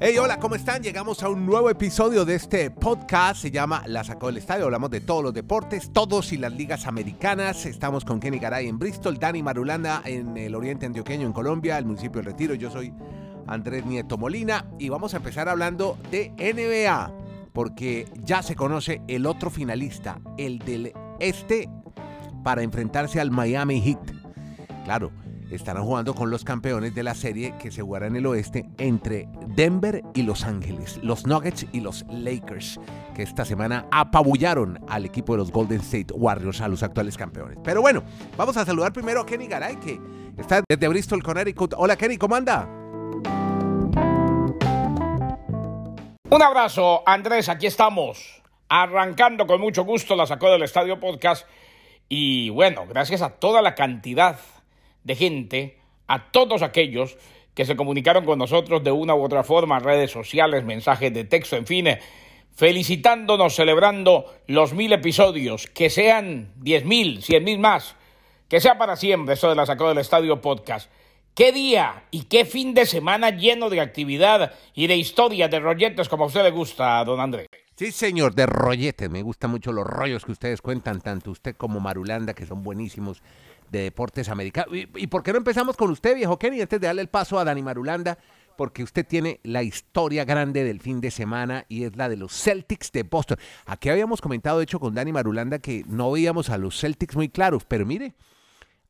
Hey, hola, ¿cómo están? Llegamos a un nuevo episodio de este podcast. Se llama La Sacó del Estadio. Hablamos de todos los deportes, todos y las ligas americanas. Estamos con Kenny Garay en Bristol, Dani Marulanda en el Oriente Antioqueño, en Colombia, el municipio Retiro. Yo soy Andrés Nieto Molina y vamos a empezar hablando de NBA, porque ya se conoce el otro finalista, el del Este, para enfrentarse al Miami Heat. Claro, estarán jugando con los campeones de la serie que se jugará en el oeste entre Denver y Los Ángeles, los Nuggets y los Lakers, que esta semana apabullaron al equipo de los Golden State Warriors, a los actuales campeones. Pero bueno, vamos a saludar primero a Kenny Garay, que está desde Bristol, Connecticut. Hola Kenny, ¿cómo anda? Un abrazo, Andrés, aquí estamos, arrancando con mucho gusto la sacó del Estadio Podcast. Y bueno, gracias a toda la cantidad de gente, a todos aquellos que se comunicaron con nosotros de una u otra forma, redes sociales, mensajes de texto, en fin, felicitándonos, celebrando los mil episodios, que sean diez mil, cien mil más, que sea para siempre eso de la sacó del Estadio Podcast. Qué día y qué fin de semana lleno de actividad y de historias de rolletes como a usted le gusta, don Andrés. Sí, señor, de rolletes. Me gustan mucho los rollos que ustedes cuentan, tanto usted como Marulanda, que son buenísimos de deportes americanos. ¿Y, por qué no empezamos con usted, viejo Kenny, antes de darle el paso a Dani Marulanda? Porque usted tiene la historia grande del fin de semana y es la de los Celtics de Boston. Aquí habíamos comentado, de hecho, con Dani Marulanda que no veíamos a los Celtics muy claros, pero mire,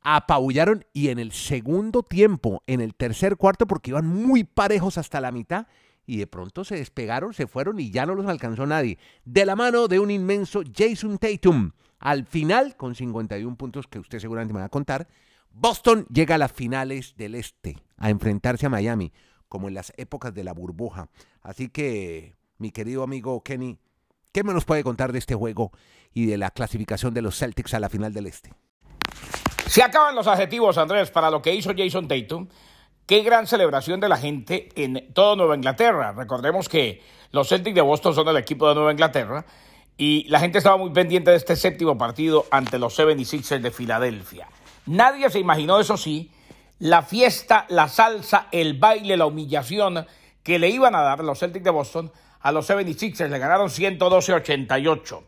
apabullaron y en el segundo tiempo, en el tercer cuarto, porque iban muy parejos hasta la mitad, y de pronto se despegaron, se fueron y ya no los alcanzó nadie. De la mano de un inmenso Jason Tatum. Al final, con 51 puntos que usted seguramente me va a contar, Boston llega a las finales del Este a enfrentarse a Miami, como en las épocas de la burbuja. Así que, mi querido amigo Kenny, ¿qué me nos puede contar de este juego y de la clasificación de los Celtics a la final del Este? Se acaban los adjetivos, Andrés, para lo que hizo Jason Tatum. Qué gran celebración de la gente en toda Nueva Inglaterra. Recordemos que los Celtics de Boston son el equipo de Nueva Inglaterra y la gente estaba muy pendiente de este séptimo partido ante los 76ers de Filadelfia. Nadie se imaginó, eso sí, la fiesta, la salsa, el baile, la humillación que le iban a dar los Celtics de Boston a los 76ers. Le ganaron 112-88.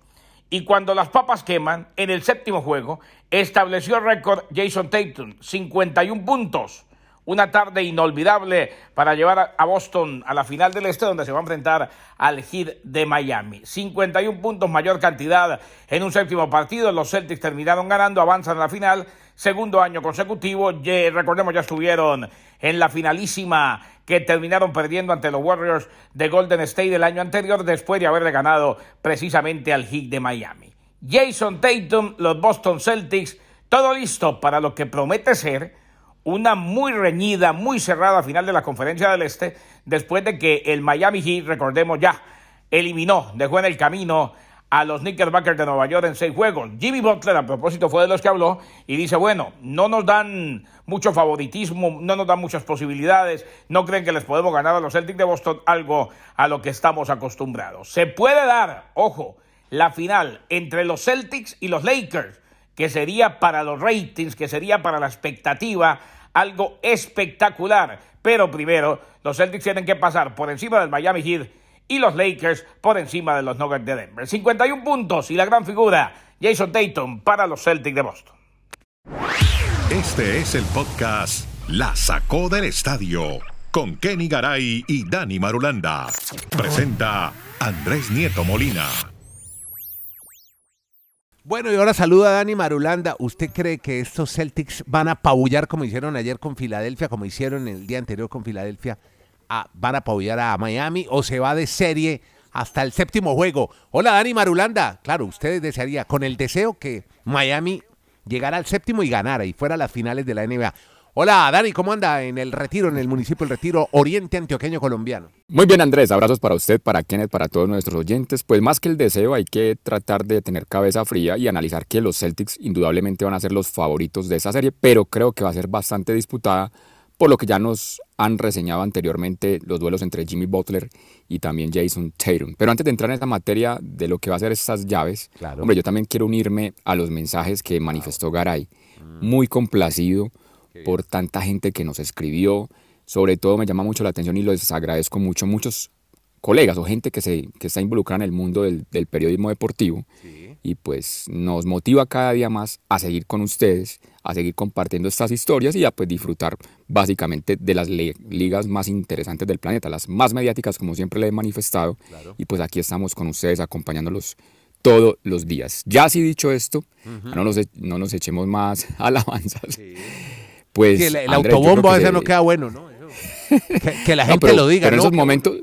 Y cuando las papas queman, en el séptimo juego, estableció el récord Jason Tatum, 51 puntos una tarde inolvidable para llevar a Boston a la final del Este, donde se va a enfrentar al Heat de Miami. 51 puntos, mayor cantidad en un séptimo partido. Los Celtics terminaron ganando, avanzan a la final, segundo año consecutivo. recordemos, ya estuvieron en la finalísima que terminaron perdiendo ante los Warriors de Golden State el año anterior, después de haberle ganado precisamente al Heat de Miami. Jason Tatum, los Boston Celtics, todo listo para lo que promete ser una muy reñida, muy cerrada final de la Conferencia del Este, después de que el Miami Heat, recordemos ya, eliminó, dejó en el camino a los Knickerbockers de Nueva York en seis juegos. Jimmy Butler, a propósito, fue de los que habló y dice, bueno, no nos dan mucho favoritismo, no nos dan muchas posibilidades, no creen que les podemos ganar a los Celtics de Boston, algo a lo que estamos acostumbrados. Se puede dar, ojo, la final entre los Celtics y los Lakers, que sería para los ratings, que sería para la expectativa, algo espectacular. Pero primero, los Celtics tienen que pasar por encima del Miami Heat y los Lakers por encima de los Nuggets de Denver. 51 puntos y la gran figura, Jason Tatum, para los Celtics de Boston. Este es el podcast La Sacó del Estadio con Kenny Garay y Dani Marulanda. Presenta Andrés Nieto Molina. Bueno, y ahora saluda a Dani Marulanda. ¿Usted cree que estos Celtics van a apabullar como hicieron ayer con Filadelfia, como hicieron el día anterior con Filadelfia? Ah, ¿Van a apabullar a Miami o se va de serie hasta el séptimo juego? Hola, Dani Marulanda. Claro, usted desearía, con el deseo que Miami llegara al séptimo y ganara y fuera a las finales de la NBA. Hola, Dani, ¿cómo anda en el retiro, en el municipio del Retiro, Oriente Antioqueño Colombiano? Muy bien, Andrés, abrazos para usted, para Kenneth, para todos nuestros oyentes. Pues más que el deseo, hay que tratar de tener cabeza fría y analizar que los Celtics indudablemente van a ser los favoritos de esa serie, pero creo que va a ser bastante disputada por lo que ya nos han reseñado anteriormente los duelos entre Jimmy Butler y también Jason Tatum. Pero antes de entrar en esta materia de lo que va a ser estas llaves, hombre, yo también quiero unirme a los mensajes que manifestó Garay. Muy complacido por tanta gente que nos escribió, sobre todo me llama mucho la atención y les agradezco mucho muchos colegas o gente que, se, que está involucrada en el mundo del, del periodismo deportivo. Y pues nos motiva cada día más a seguir con ustedes, a seguir compartiendo estas historias y a pues disfrutar básicamente de las ligas más interesantes del planeta, las más mediáticas como siempre le he manifestado. Y pues aquí estamos con ustedes acompañándolos todos los días. Ya así dicho esto, no, nos, e, no nos echemos más alabanzas. Pues, el, autobombo a veces no queda bueno, ¿no? que, la gente lo diga. Pero en esos momentos...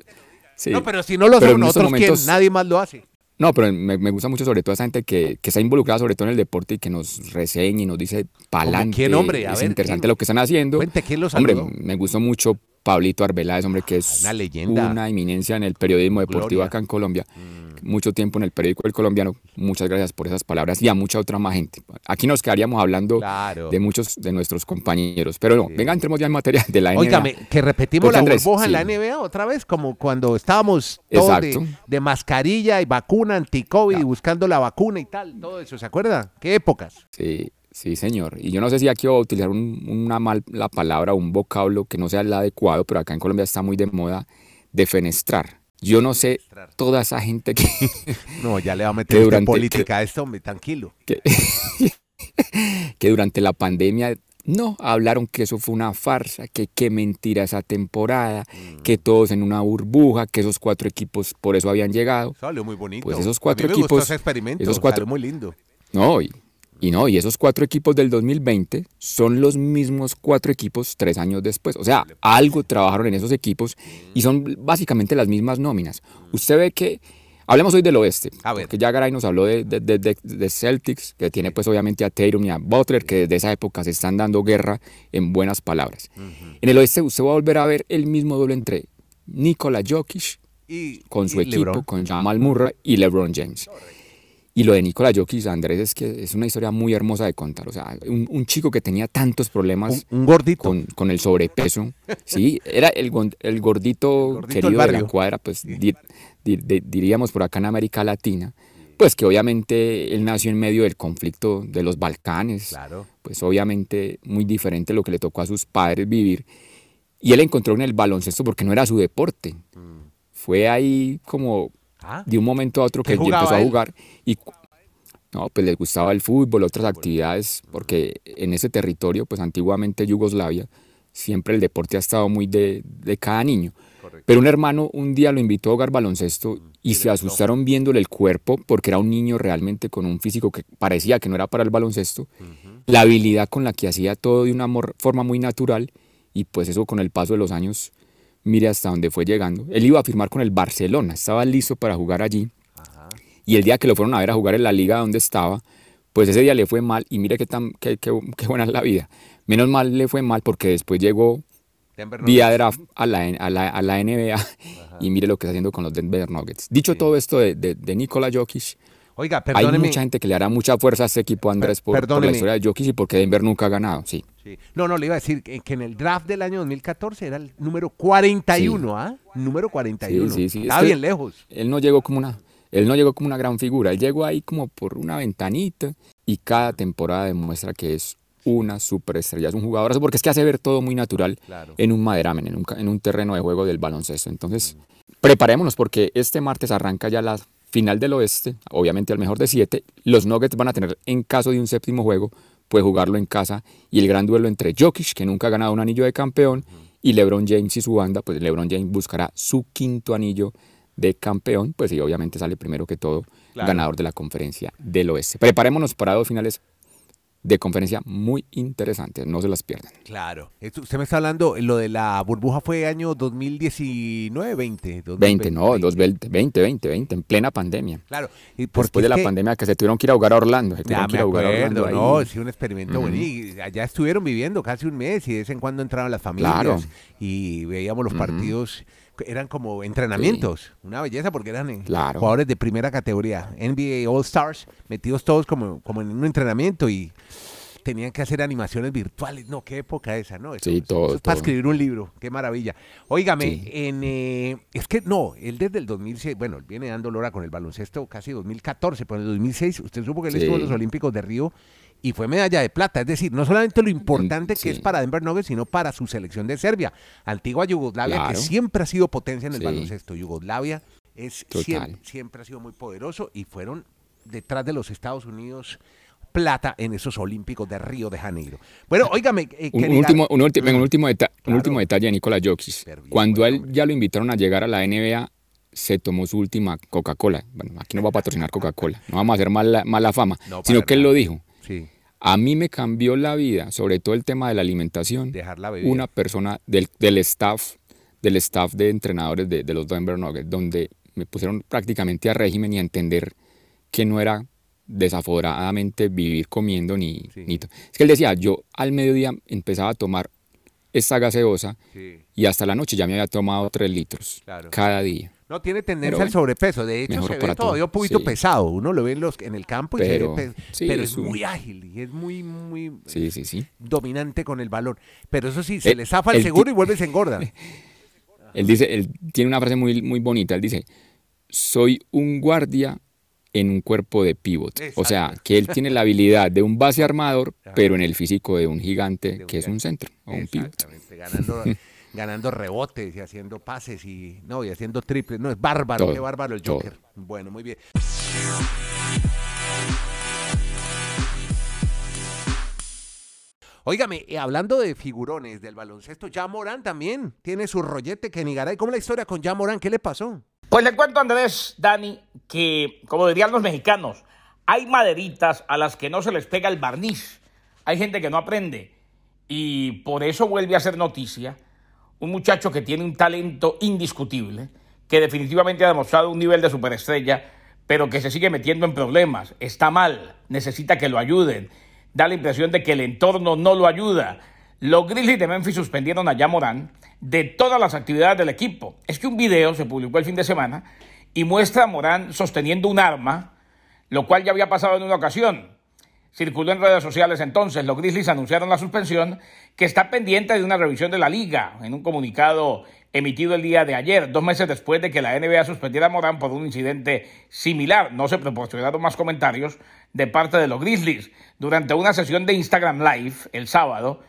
No, pero si no lo hacemos nosotros, momentos, Nadie más lo hace. No, pero me, gusta mucho sobre todo esa gente que, que, está involucrada sobre todo en el deporte y que nos reseña y nos dice pa'lante. ¿Quién, hombre? es interesante lo que están haciendo. Cuente, ¿quién los Hombre, me gustó mucho Pablito Arbeláez, hombre, que es una leyenda. Una eminencia en el periodismo deportivo acá en Colombia. Mm. Mucho tiempo en el periódico El Colombiano. Muchas gracias por esas palabras y a mucha otra más gente. Aquí nos quedaríamos hablando de muchos de nuestros compañeros. Pero no, venga, entremos ya en materia de la NBA. Óigame, que repetimos la burbuja en la NBA otra vez, como cuando estábamos todos de, mascarilla y vacuna anti-COVID y buscando la vacuna y tal, todo eso, ¿se acuerda? ¿Qué épocas? Sí, Sí, señor. Y yo no sé si aquí voy a utilizar una mala palabra, un vocablo que no sea el adecuado, pero acá en Colombia está muy de moda defenestrar. Yo no sé toda esa gente que... No, ya le va a meter durante, política a esto, hombre, tranquilo. Que, durante la pandemia no, hablaron que eso fue una farsa, que qué mentira esa temporada, mm. que todos en una burbuja, que esos cuatro equipos por eso habían llegado. Salió muy bonito. Pues esos cuatro equipos. Ese experimento, esos cuatro, muy lindo. No, y, y no, y esos cuatro equipos del 2020 son los mismos cuatro equipos tres años después. O sea, algo trabajaron en esos equipos y son básicamente las mismas nóminas. Usted ve que, hablemos hoy del oeste, porque ya Garay nos habló de, de, Celtics, que tiene pues obviamente a Tatum y a Butler, que desde esa época se están dando guerra en buenas palabras. En el oeste usted va a volver a ver el mismo doble entre Nikola Jokic y, con su equipo, con Jamal Murray y LeBron James. Y lo de Nikola Jokic, Andrés, es que es una historia muy hermosa de contar. O sea, un, chico que tenía tantos problemas un, gordito. Con, el sobrepeso. Sí, era el, el, gordito, querido de la cuadra, pues diríamos por acá en América Latina. Pues que obviamente él nació en medio del conflicto de los Balcanes. Claro. Pues obviamente muy diferente lo que le tocó a sus padres vivir. Y él encontró en el baloncesto porque no era su deporte. Mm. Fue ahí como Ah. de un momento a otro que empezó a jugar y no, pues les gustaba el fútbol, otras actividades, porque en ese territorio, pues antiguamente Yugoslavia, siempre el deporte ha estado muy de, cada niño. Pero un hermano un día lo invitó a jugar baloncesto y se asustaron viéndole el cuerpo porque era un niño realmente con un físico que parecía que no era para el baloncesto, la habilidad con la que hacía todo de una forma muy natural y pues eso con el paso de los años mire hasta dónde fue llegando. Él iba a firmar con el Barcelona, estaba listo para jugar allí. Y el día que lo fueron a ver a jugar en la liga donde estaba, pues ese día le fue mal y mire qué, tan, qué, qué, buena es la vida. Menos mal le fue mal porque después llegó vía draft a la, a la, a la NBA y mire lo que está haciendo con los Denver Nuggets. Dicho todo esto de, de, de Nikola Jokic, Oiga, perdóneme. Hay mucha gente que le hará mucha fuerza a este equipo, Andrés, por, la historia de Jokic y porque Denver nunca ha ganado, sí. No, no, le iba a decir que, en el draft del año 2014 era el número 41, ¿ah? Número 41. Sí, sí, Está bien lejos. Él no llegó como una... Él no llegó como una gran figura, él llegó ahí como por una ventanita y cada temporada demuestra que es una superestrella, es un jugador, porque es que hace ver todo muy natural en un maderamen, en un, en un terreno de juego del baloncesto. Entonces, preparémonos porque este martes arranca ya la final del oeste, obviamente al mejor de siete. Los Nuggets van a tener, en caso de un séptimo juego, puede jugarlo en casa. Y el gran duelo entre Jokic, que nunca ha ganado un anillo de campeón, y LeBron James y su banda, pues LeBron James buscará su quinto anillo de campeón, pues y obviamente sale primero que todo ganador de la conferencia del oeste. Preparémonos para dos finales de conferencia muy interesantes, no se las pierdan. Claro. usted me está hablando, lo de la burbuja fue año 2019, 20. 20, no, 2020, 2020, 20, en plena pandemia. Claro. Y Después de la pandemia que se tuvieron que ir a jugar a Orlando. Se ya, me acuerdo, no, sí, un experimento bueno. Y allá estuvieron viviendo casi un mes y de vez en cuando entraban las familias claro. y veíamos los partidos eran como entrenamientos, una belleza porque eran eh, jugadores de primera categoría, NBA All Stars, metidos todos como, como en un entrenamiento y tenían que hacer animaciones virtuales. No, qué época esa, ¿no? sí, todo, para escribir un libro, qué maravilla. Óigame, en, eh, es que no, él desde el 2006, bueno, él viene dando lora con el baloncesto casi 2014, pero en el 2006, usted supo que él estuvo en los Olímpicos de Río y fue medalla de plata. Es decir, no solamente lo importante que es para Denver Nuggets, sino para su selección de Serbia, antigua Yugoslavia, que siempre ha sido potencia en el Sí. baloncesto. Yugoslavia es siempre, siempre ha sido muy poderoso y fueron detrás de los Estados Unidos plata en esos Olímpicos de Río de Janeiro. Bueno, óigame, eh, Un, último, un, ulti- venga, un último, deta- un último detalle de Nikola Jokic. Cuando a él ya lo invitaron a llegar a la NBA, se tomó su última Coca-Cola. Bueno, aquí no va a patrocinar Coca-Cola, no vamos a hacer mala, mala fama, No, sino que él lo dijo. Sí, A mí me cambió la vida, sobre todo el tema de la alimentación. Una persona del, del staff, del staff de entrenadores de, de los Denver Nuggets, donde me pusieron prácticamente a régimen y a entender que no era desaforadamente vivir comiendo ni, Sí. ni Es que él decía, yo al mediodía empezaba a tomar esta gaseosa Sí. y hasta la noche ya me había tomado tres litros Claro. cada día. No tiene tendencia al sobrepeso. De hecho, se ve todavía un poquito sí. pesado. Uno lo ve en, los, en el campo y Pero, se ve sí, pero es es un- muy ágil y es muy, muy Sí, dominante con el balón. Pero eso sí, se Eh, le zafa el el seguro y vuelve y se engorda. Él dice, él tiene una frase muy, muy bonita. Él dice, soy un guardia en un cuerpo de pivot. O sea, que él tiene la habilidad de un base armador, Ajá. pero en el físico de un gigante, De un que es un centro o un pivot. Exactamente, ganando, ganando rebotes y haciendo pases y no y haciendo triples. No, es bárbaro, Todo, qué bárbaro el todo. Joker. Bueno, muy bien. Óigame, eh, hablando de figurones del baloncesto, ya Morán también tiene su rollete que Nigaray. ¿Cómo la historia con ya Morán? ¿Qué le pasó? Pues le cuento a Andrés, Dani, que como dirían los mexicanos, hay maderitas a las que no se les pega el barniz. Hay gente que no aprende y por eso vuelve a ser noticia un muchacho que tiene un talento indiscutible, que definitivamente ha demostrado un nivel de superestrella, pero que se sigue metiendo en problemas, está mal, necesita que lo ayuden, da la impresión de que el entorno no lo ayuda. Los Grizzlies de Memphis suspendieron a Morán de todas las actividades del equipo. Es que un video se publicó el fin de semana y muestra a Morán sosteniendo un arma, lo cual ya había pasado en una ocasión. Circuló en redes sociales entonces. Los Grizzlies anunciaron la suspensión que está pendiente de una revisión de la liga en un comunicado emitido el día de ayer, dos meses después de que la NBA suspendiera a Morán por un incidente similar. No se proporcionaron más comentarios de parte de los Grizzlies. Durante una sesión de Instagram Live el sábado,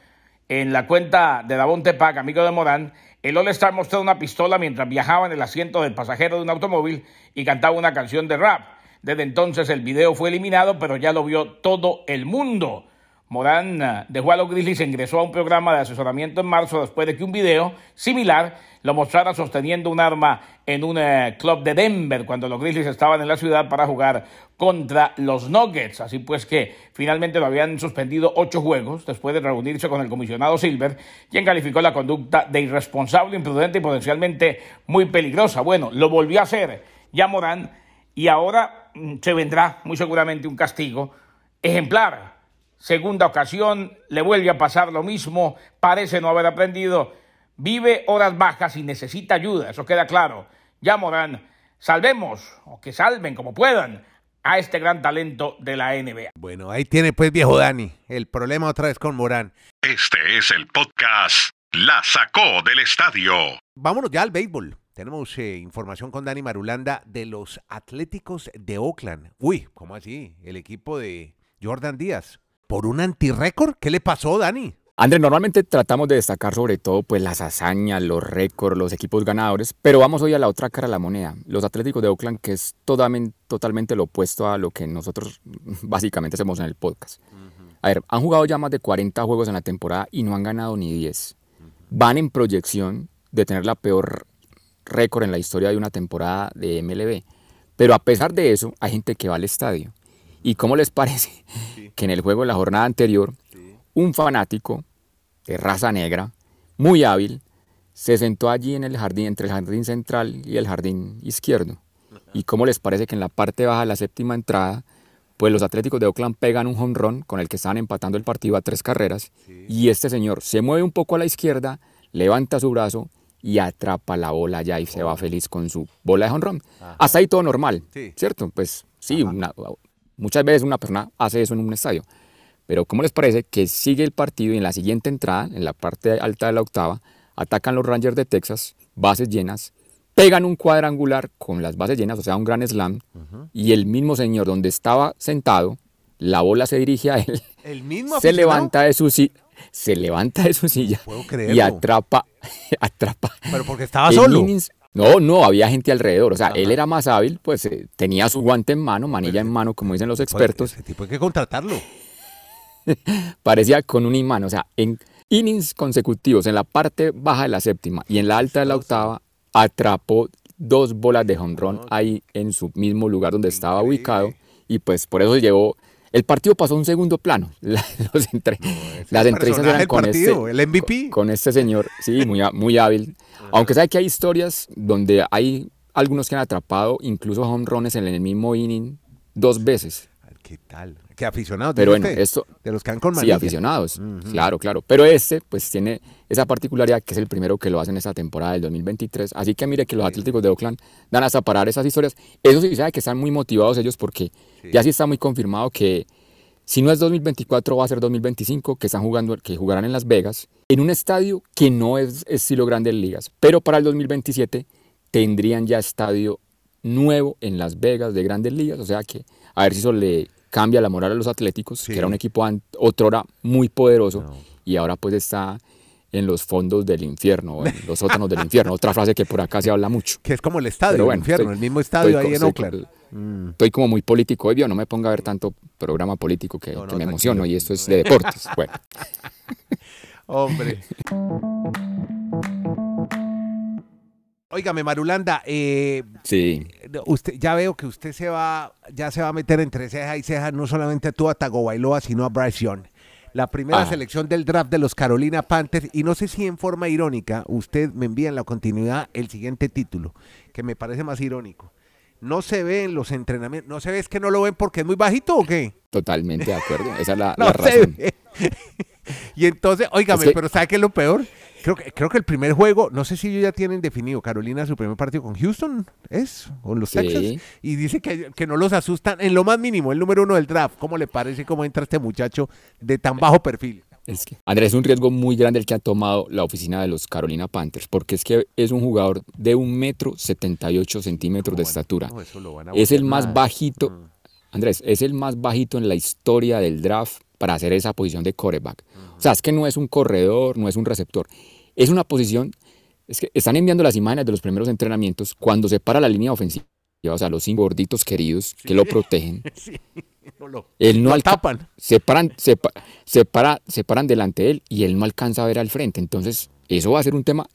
en la cuenta de Davonte Pack, amigo de Morán, el All-Star mostró una pistola mientras viajaba en el asiento del pasajero de un automóvil y cantaba una canción de rap. Desde entonces el video fue eliminado, pero ya lo vio todo el mundo. Morán eh, dejó a los Grizzlies e ingresó a un programa de asesoramiento en marzo después de que un video similar lo mostrara sosteniendo un arma en un eh, club de Denver cuando los Grizzlies estaban en la ciudad para jugar contra los Nuggets. Así pues que finalmente lo habían suspendido ocho juegos después de reunirse con el comisionado Silver, quien calificó la conducta de irresponsable, imprudente y potencialmente muy peligrosa. Bueno, lo volvió a hacer ya Morán y ahora mm, se vendrá muy seguramente un castigo ejemplar. Segunda ocasión, le vuelve a pasar lo mismo, parece no haber aprendido, vive horas bajas y necesita ayuda, eso queda claro. Ya Morán, salvemos, o que salven como puedan, a este gran talento de la NBA. Bueno, ahí tiene pues viejo Dani. El problema otra vez con Morán. Este es el podcast La Sacó del Estadio. Vámonos ya al béisbol. Tenemos eh, información con Dani Marulanda de los Atléticos de Oakland. Uy, ¿cómo así? El equipo de Jordan Díaz. ¿Por un antirécord? ¿Qué le pasó, Dani? Andrés, normalmente tratamos de destacar sobre todo pues las hazañas, los récords, los equipos ganadores, pero vamos hoy a la otra cara de la moneda, los Atléticos de Oakland, que es totalmente, totalmente lo opuesto a lo que nosotros básicamente hacemos en el podcast. A ver, han jugado ya más de 40 juegos en la temporada y no han ganado ni 10. Van en proyección de tener la peor récord en la historia de una temporada de MLB. Pero a pesar de eso, hay gente que va al estadio. ¿Y cómo les parece que en el juego de la jornada anterior, un fanático de raza negra, muy hábil, se sentó allí en el jardín, entre el jardín central y el jardín izquierdo? ¿Y cómo les parece que en la parte baja de la séptima entrada, pues los Atléticos de Oakland pegan un home run con el que estaban empatando el partido a tres carreras, y este señor se mueve un poco a la izquierda, levanta su brazo y atrapa la bola ya y se va feliz con su bola de home run. Hasta ahí todo normal, Sí. ¿cierto? Pues sí, una- muchas veces una persona hace eso en un estadio. Pero ¿cómo les parece que sigue el partido y en la siguiente entrada, en la parte alta de la octava, atacan los Rangers de Texas, bases llenas, pegan un cuadrangular con las bases llenas, o sea, un gran slam, y el mismo señor donde estaba sentado la bola se dirige a él, El mismo se aficionado? levanta de su silla, se levanta de su silla y atrapa, atrapa. Pero porque estaba solo. innings- No, no, había gente alrededor. O sea, él era más hábil, pues eh, tenía su guante en mano, manilla en mano, como dicen los Pues, expertos. Ese tipo hay que contratarlo. parecía con un imán, o sea, en innings consecutivos, en la parte baja de la séptima y en la alta de la octava, atrapó dos bolas de jonrón ahí en su mismo lugar donde estaba ubicado y pues por eso llevó, el partido pasó a un segundo plano, La- los entre- las entrevistas eran con partido, este, el MVP. con, con este señor, sí, muy, muy hábil, aunque sabe que hay historias donde hay algunos que han atrapado incluso jonrones en el mismo inning dos veces. ¿Qué tal? ¿Qué aficionados? Pero dice bueno, usted? esto- De los que han con Sí, aficionados, claro, claro. Pero este, pues tiene esa particularidad que es el primero que lo hace en esta temporada del 2023. Así que mire que los Atléticos de Oakland dan hasta parar esas historias. Eso sí, sabe que están muy motivados ellos porque ya sí está muy confirmado que si no es 2024 va a ser 2025, que están jugando, que jugarán en Las Vegas, en un estadio que no es estilo Grandes Ligas. Pero para el 2027 tendrían ya estadio nuevo en Las Vegas de Grandes Ligas, o sea que a ver si eso le cambia la moral a los Atléticos, Sí. que era un equipo otrora muy poderoso y ahora pues está en los fondos del infierno, en los sótanos del infierno, otra frase que por acá se habla mucho. Que es como el estadio, Pero el bueno, infierno, estoy- el mismo estadio estoy ahí en Oakland. co- Estoy como muy político hoy, no me ponga a ver tanto programa político que, No, no, que me emociono y esto es de deportes. Bueno, Hombre. Óigame, Marulanda, eh, sí, usted, ya veo que usted se va, ya se va a meter entre ceja y ceja, no solamente a Tua Tagovailoa, sino a Bryce Young. La primera Ah. selección del draft de los Carolina Panthers, y no sé si en forma irónica, usted me envía en la continuidad el siguiente título, que me parece más irónico. No se ve en los entrenamientos, no se ve, es que no lo ven porque es muy bajito o qué? totalmente de acuerdo. Esa es la, No la se razón. ve. y entonces, óigame, Es que- pero ¿sabe qué es lo peor? Creo que, creo que el primer juego, no sé si ellos ya tienen definido, Carolina, su primer partido con Houston, ¿es? O los Sí. Texas. Y dice que, que no los asustan en lo más mínimo, el número uno del draft. ¿Cómo le parece cómo entra este muchacho de tan bajo perfil? Es que, Andrés, es un riesgo muy grande el que ha tomado la oficina de los Carolina Panthers, porque es que es un jugador de un metro 78 centímetros de estatura. No, eso lo van a Es el más nada. bajito, Andrés, es el más bajito en la historia del draft para hacer esa posición de quarterback. O sea, es que no es un corredor, no es un receptor. Es una posición, es que están enviando las imágenes de los primeros entrenamientos cuando se para la línea ofensiva, o sea, los cinco gorditos queridos que lo protegen. Sí, no lo, Él no lo tapan. se paran, se, pa- se para- se paran delante de él y él no alcanza a ver al frente. Entonces, eso va a ser un tema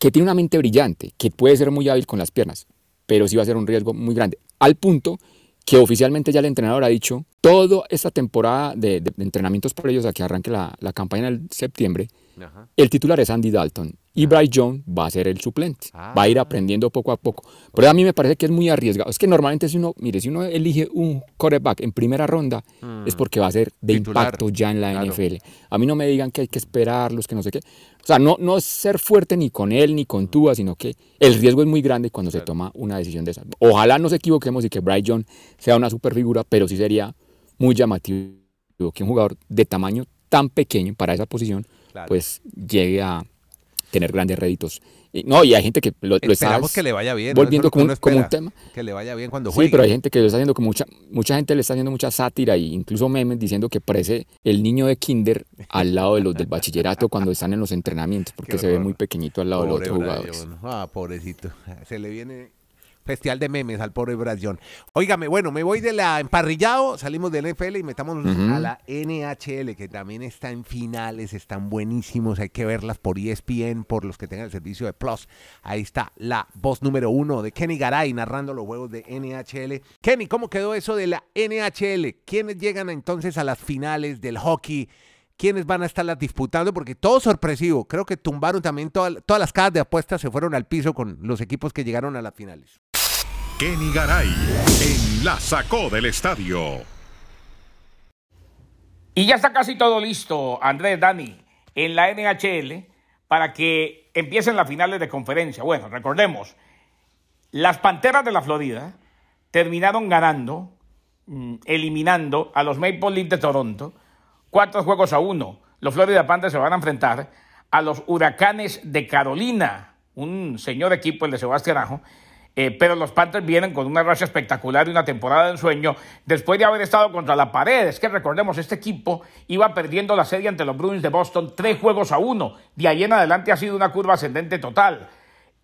que tiene una mente brillante, que puede ser muy hábil con las piernas, pero sí va a ser un riesgo muy grande. Al punto que oficialmente ya el entrenador ha dicho, toda esta temporada de, de- de entrenamientos previos a que arranque la, campaña en el el titular es Andy Dalton y Bryce Jones va a ser el suplente. Va a ir aprendiendo poco a poco. Pero a mí me parece que es muy arriesgado. Es que normalmente si uno, mire, si uno elige un quarterback en primera ronda, es porque va a ser de Titular. impacto ya en la Claro. NFL. A mí no me digan que hay que esperarlos, que no sé qué. O sea, no, no es ser fuerte ni con él ni con Tua, sino que el riesgo es muy grande cuando se toma una decisión de esa. Ojalá nos equivoquemos y que Bryce Jones sea una super figura, pero sí sería muy llamativo que un jugador de tamaño tan pequeño para esa posición Claro. pues llegue a tener grandes réditos. Y, no, y hay gente que lo, lo está que le vaya bien. volviendo como, un- como un tema. Que le vaya bien cuando Sí, juegue. pero hay gente que lo está haciendo con mucha, mucha gente le está haciendo mucha sátira e incluso memes diciendo que parece el niño de kinder al lado de los del bachillerato cuando están en los entrenamientos, porque Qué se ve muy pequeñito al lado de los otros jugadores. Ah, pobrecito. Se le viene festival de memes al pobre Bryce Young. Óigame, bueno, me voy de la emparrillado, salimos del NFL y metamos Ujú. a la NHL, que también está en finales, están buenísimos, hay que verlas por ESPN, por los que tengan el servicio de Plus. Ahí está la voz número uno de Kenny Garay narrando los juegos de NHL. Kenny, ¿cómo quedó eso de la NHL? ¿Quiénes llegan entonces a las finales del hockey? quiénes van a estarlas disputando, porque todo sorpresivo. Creo que tumbaron también toda- todas las casas de apuestas, se fueron al piso con los equipos que llegaron a las finales. Kenny Garay en La Sacó del Estadio. Y ya está casi todo listo, Andrés Dani, en la NHL para que empiecen las finales de conferencia. Bueno, recordemos, las Panteras de la Florida terminaron ganando, mm, eliminando a los Maple Leafs de Toronto, cuatro juegos a uno. Los Florida Panthers se van a enfrentar a los Huracanes de Carolina, un señor equipo, el de Sebastián Ajo, Eh, pero los Panthers vienen con una racha espectacular y una temporada de ensueño después de haber estado contra la pared. Es que recordemos, este equipo iba perdiendo la serie ante los Bruins de Boston tres juegos a uno. De ahí en adelante ha sido una curva ascendente total.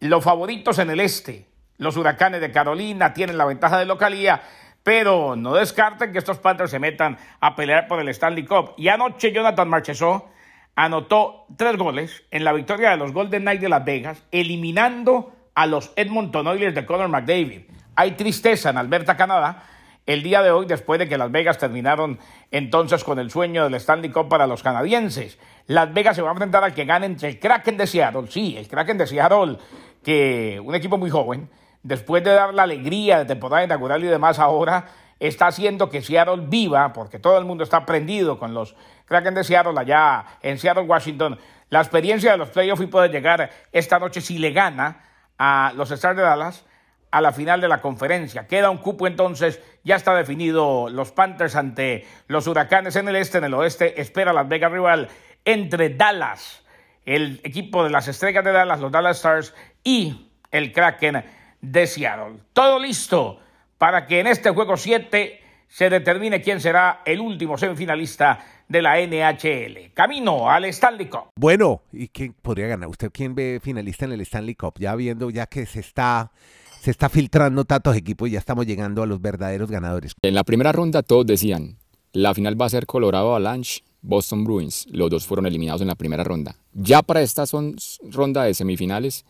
Los favoritos en el este, los huracanes de Carolina, tienen la ventaja de localía, pero no descarten que estos Panthers se metan a pelear por el Stanley Cup. Y anoche Jonathan Marchesó anotó tres goles en la victoria de los Golden Knights de Las Vegas, eliminando a los Edmonton Oilers de Conor McDavid. Hay tristeza en Alberta, Canadá, el día de hoy, después de que Las Vegas terminaron entonces con el sueño del Stanley Cup para los canadienses. Las Vegas se va a enfrentar al que gane entre el Kraken de Seattle, sí, el Kraken de Seattle, que un equipo muy joven, después de dar la alegría de temporada inaugural y demás, ahora está haciendo que Seattle viva, porque todo el mundo está prendido con los Kraken de Seattle allá en Seattle, Washington. La experiencia de los playoffs y puede llegar esta noche si le gana a los Stars de Dallas a la final de la conferencia. Queda un cupo entonces, ya está definido los Panthers ante los Huracanes en el este, en el oeste, espera Las Vegas rival entre Dallas, el equipo de las estrellas de Dallas, los Dallas Stars y el Kraken de Seattle. Todo listo para que en este juego 7 se determine quién será el último semifinalista de la NHL. Camino al Stanley Cup. Bueno, ¿y quién podría ganar? ¿Usted quién ve finalista en el Stanley Cup? Ya viendo, ya que se está, se está filtrando tantos equipos y ya estamos llegando a los verdaderos ganadores. En la primera ronda todos decían, la final va a ser Colorado Avalanche, Boston Bruins. Los dos fueron eliminados en la primera ronda. Ya para esta son, ronda de semifinales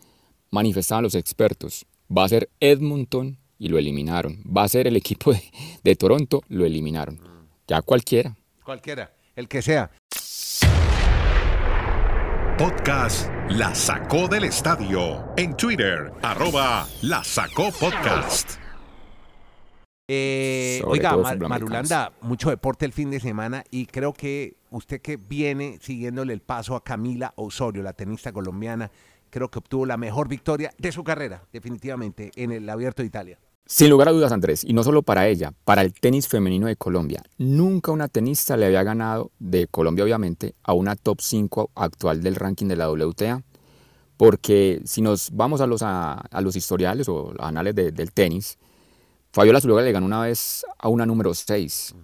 manifestaban los expertos, va a ser Edmonton y lo eliminaron. Va a ser el equipo de, de Toronto, lo eliminaron. Ya cualquiera. Cualquiera el que sea. Podcast La Sacó del Estadio. En Twitter, arroba La Sacó Podcast. Eh, oiga, Marulanda, mucho deporte el fin de semana y creo que usted que viene siguiéndole el paso a Camila Osorio, la tenista colombiana, creo que obtuvo la mejor victoria de su carrera, definitivamente, en el Abierto de Italia. Sin lugar a dudas, Andrés, y no solo para ella, para el tenis femenino de Colombia. Nunca una tenista le había ganado, de Colombia obviamente, a una top 5 actual del ranking de la WTA. Porque si nos vamos a los, a, los historiales o los anales del tenis, Fabiola Zuluaga le ganó una vez a una número 6.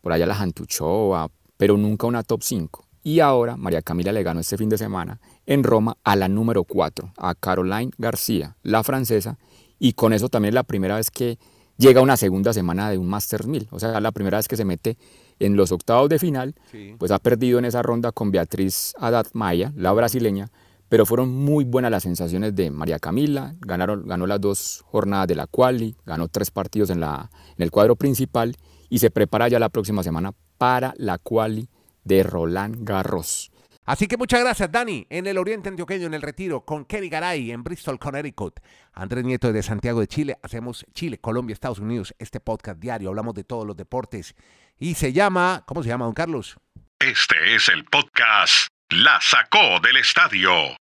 Por allá la Jantuchova, pero nunca una top 5. Y ahora María Camila le ganó este fin de semana en Roma a la número 4, a Caroline García, la francesa, y con eso también es la primera vez que llega una segunda semana de un Masters 1000, o sea, la primera vez que se mete en los octavos de final, pues ha perdido en esa ronda con Beatriz Haddad Maya, la brasileña, pero fueron muy buenas las sensaciones de María Camila, ganaron, ganó las dos jornadas de la quali, ganó tres partidos en, la, en el cuadro principal y se prepara ya la próxima semana para la quali de Roland Garros. Así que muchas gracias, Dani, en el Oriente Antioqueño, en el Retiro, con Kenny Garay, en Bristol, Connecticut. Andrés Nieto de Santiago de Chile. Hacemos Chile, Colombia, Estados Unidos, este podcast diario. Hablamos de todos los deportes. Y se llama, ¿cómo se llama, don Carlos? Este es el podcast La Sacó del Estadio